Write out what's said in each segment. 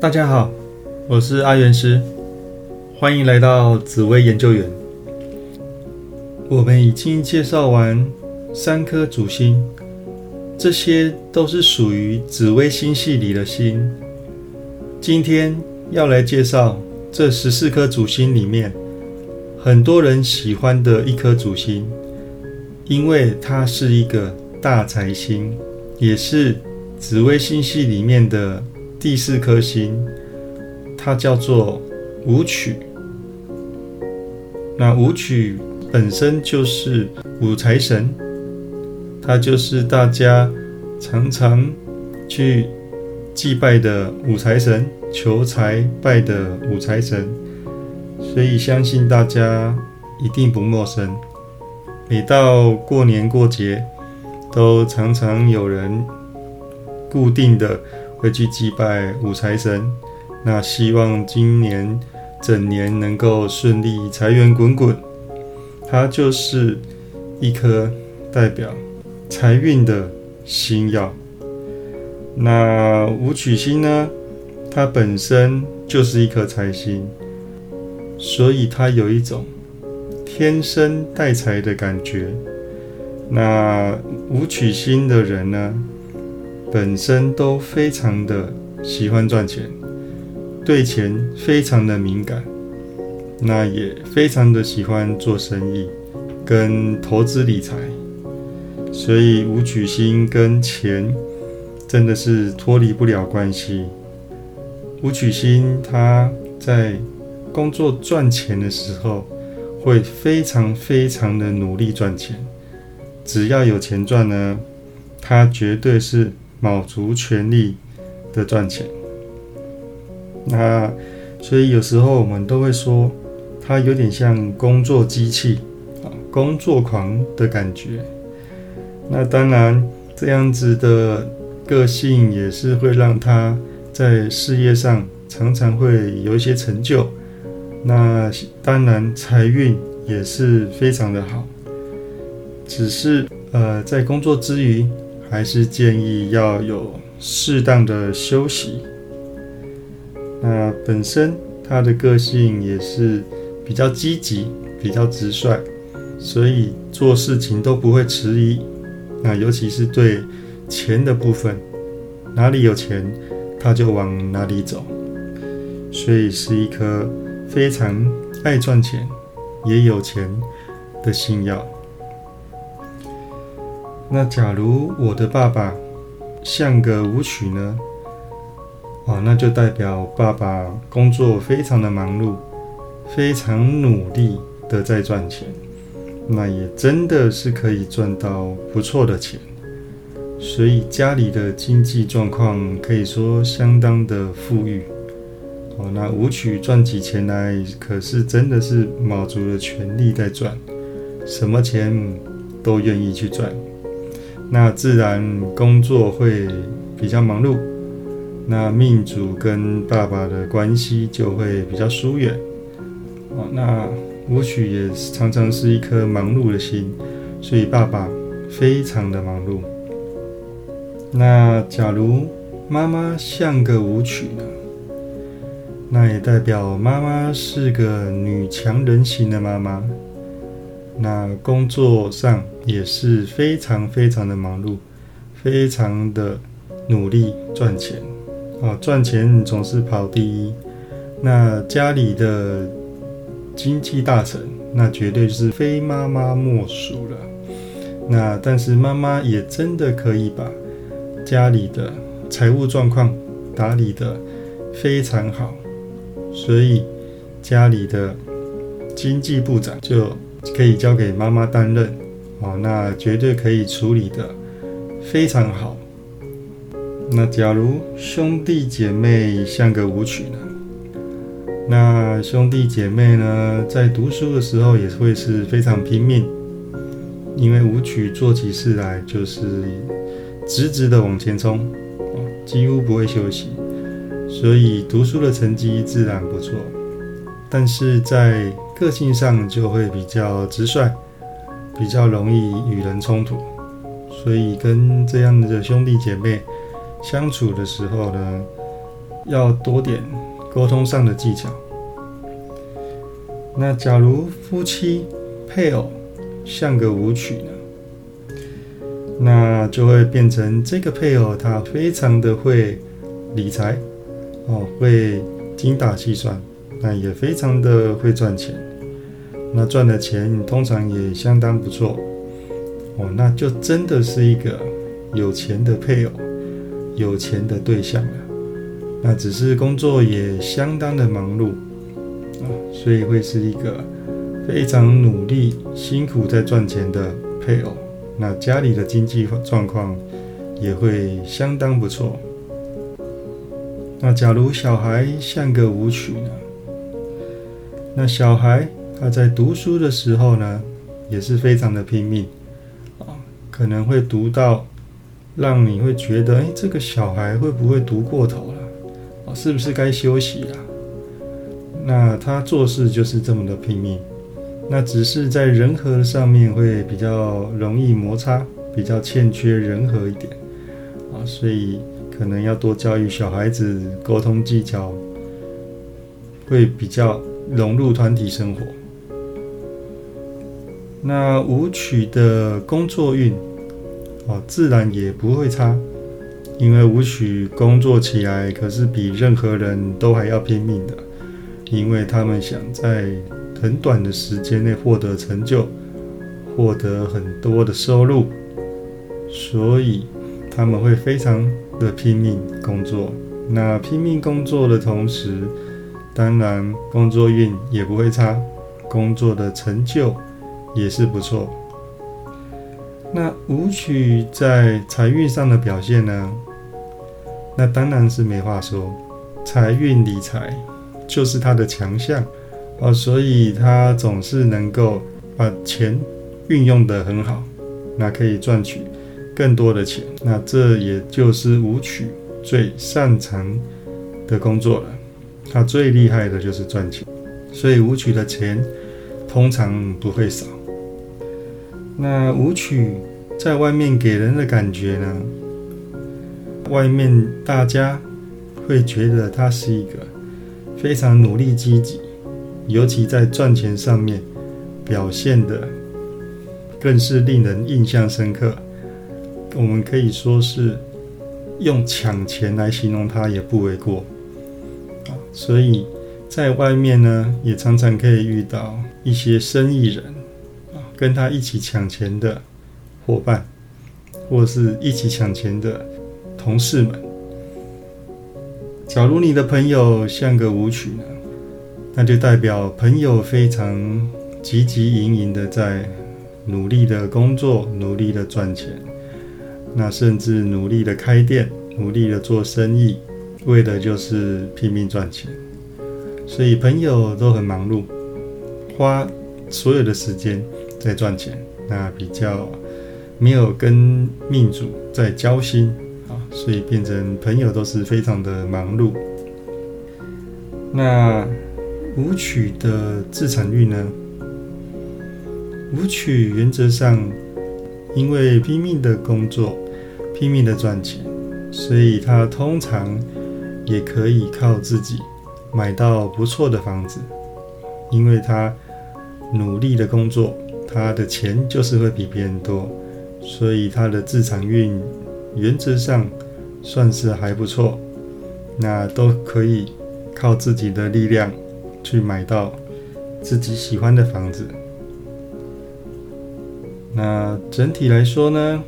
大家好，我是阿元师，欢迎来到紫薇研究员。我们已经介绍完三颗主星，这些都是属于紫微星系里的星。今天要来介绍这十四颗主星里面，很多人喜欢的一颗主星，因为它是一个大财星，也是紫微星系里面的。第四颗星，它叫做武曲。那武曲本身就是武财神，它就是大家常常去祭拜的武财神，求财拜的武财神，所以相信大家一定不陌生。每到过年过节，都常常有人固定的。会去祭拜五财神，那希望今年整年能够顺利，财源滚滚。它就是一颗代表财运的星耀。那武曲星呢？它本身就是一颗财星，所以它有一种天生带财的感觉。那武曲星的人呢？本身都非常的喜欢赚钱，对钱非常的敏感，那也非常的喜欢做生意跟投资理财，所以武曲星跟钱真的是脱离不了关系。武曲星他在工作赚钱的时候，会非常非常的努力赚钱，只要有钱赚呢，他绝对是。卯足全力的赚钱，那所以有时候我们都会说，他有点像工作机器啊，工作狂的感觉。那当然，这样子的个性也是会让他在事业上常常会有一些成就。那当然，财运也是非常的好，只是呃，在工作之余。还是建议要有适当的休息。那本身他的个性也是比较积极、比较直率，所以做事情都不会迟疑。那尤其是对钱的部分，哪里有钱他就往哪里走，所以是一颗非常爱赚钱、也有钱的星耀。那假如我的爸爸像个舞曲呢？啊，那就代表爸爸工作非常的忙碌，非常努力的在赚钱，那也真的是可以赚到不错的钱，所以家里的经济状况可以说相当的富裕。哦，那舞曲赚起钱来可是真的是卯足了全力在赚，什么钱都愿意去赚。那自然工作会比较忙碌，那命主跟爸爸的关系就会比较疏远。哦，那舞曲也常常是一颗忙碌的心，所以爸爸非常的忙碌。那假如妈妈像个舞曲呢？那也代表妈妈是个女强人型的妈妈。那工作上也是非常非常的忙碌，非常的努力赚钱啊，赚钱总是跑第一。那家里的经济大臣，那绝对是非妈妈莫属了。那但是妈妈也真的可以把家里的财务状况打理的非常好，所以家里的经济部长就。可以交给妈妈担任，哦，那绝对可以处理的非常好。那假如兄弟姐妹像个舞曲呢？那兄弟姐妹呢，在读书的时候也会是非常拼命，因为舞曲做起事来就是直直的往前冲，几乎不会休息，所以读书的成绩自然不错。但是在个性上就会比较直率，比较容易与人冲突，所以跟这样的兄弟姐妹相处的时候呢，要多点沟通上的技巧。那假如夫妻配偶像个舞曲呢？那就会变成这个配偶他非常的会理财哦，会精打细算，那也非常的会赚钱。那赚的钱通常也相当不错哦，那就真的是一个有钱的配偶，有钱的对象了。那只是工作也相当的忙碌啊。所以会是一个非常努力、辛苦在赚钱的配偶，那家里的经济状况也会相当不错。那假如小孩像个舞曲呢？那小孩他在读书的时候呢，也是非常的拼命啊，可能会读到让你会觉得，哎，这个小孩会不会读过头了？哦，是不是该休息了？那他做事就是这么的拼命，那只是在人和上面会比较容易摩擦，比较欠缺人和一点啊，所以可能要多教育小孩子沟通技巧，会比较融入团体生活。那舞曲的工作运哦，自然也不会差，因为舞曲工作起来可是比任何人都还要拼命的。因为他们想在很短的时间内获得成就，获得很多的收入，所以他们会非常的拼命工作。那拼命工作的同时，当然工作运也不会差，工作的成就也是不错。那舞曲在财运上的表现呢？那当然是没话说，财运理财。就是他的强项哦，所以他总是能够把钱运用得很好，那可以赚取更多的钱。那这也就是舞曲最擅长的工作了。他最厉害的就是赚钱，所以舞曲的钱通常不会少。那舞曲在外面给人的感觉呢？外面大家会觉得他是一个。非常努力积极，尤其在赚钱上面表现的更是令人印象深刻。我们可以说是用抢钱来形容他也不为过啊。所以在外面呢，也常常可以遇到一些生意人，跟他一起抢钱的伙伴，或是一起抢钱的同事们。假如你的朋友像个舞曲呢，那就代表朋友非常积极营营的在努力的工作，努力的赚钱，那甚至努力的开店，努力的做生意，为的就是拼命赚钱。所以朋友都很忙碌，花所有的时间在赚钱，那比较没有跟命主在交心啊。所以变成朋友都是非常的忙碌。那舞曲的自产率呢？舞曲原则上，因为拼命的工作，拼命的赚钱，所以他通常也可以靠自己买到不错的房子。因为他努力的工作，他的钱就是会比别人多，所以他的自产运。原则上算是还不错，那都可以靠自己的力量去买到自己喜欢的房子。那整体来说呢，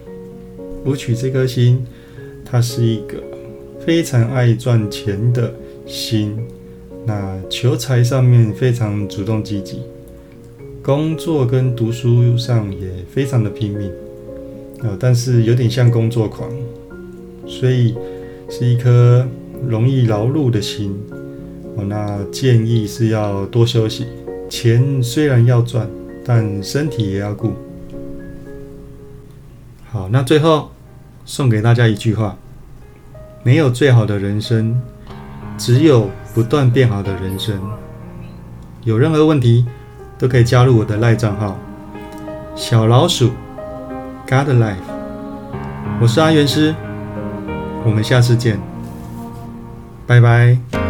舞曲这颗心，它是一个非常爱赚钱的心。那求财上面非常主动积极，工作跟读书上也非常的拼命。呃，但是有点像工作狂，所以是一颗容易劳碌的心。哦，那建议是要多休息。钱虽然要赚，但身体也要顾。好，那最后送给大家一句话：没有最好的人生，只有不断变好的人生。有任何问题都可以加入我的赖账号，小老鼠。God Life，我是阿元师，我们下次见。拜拜。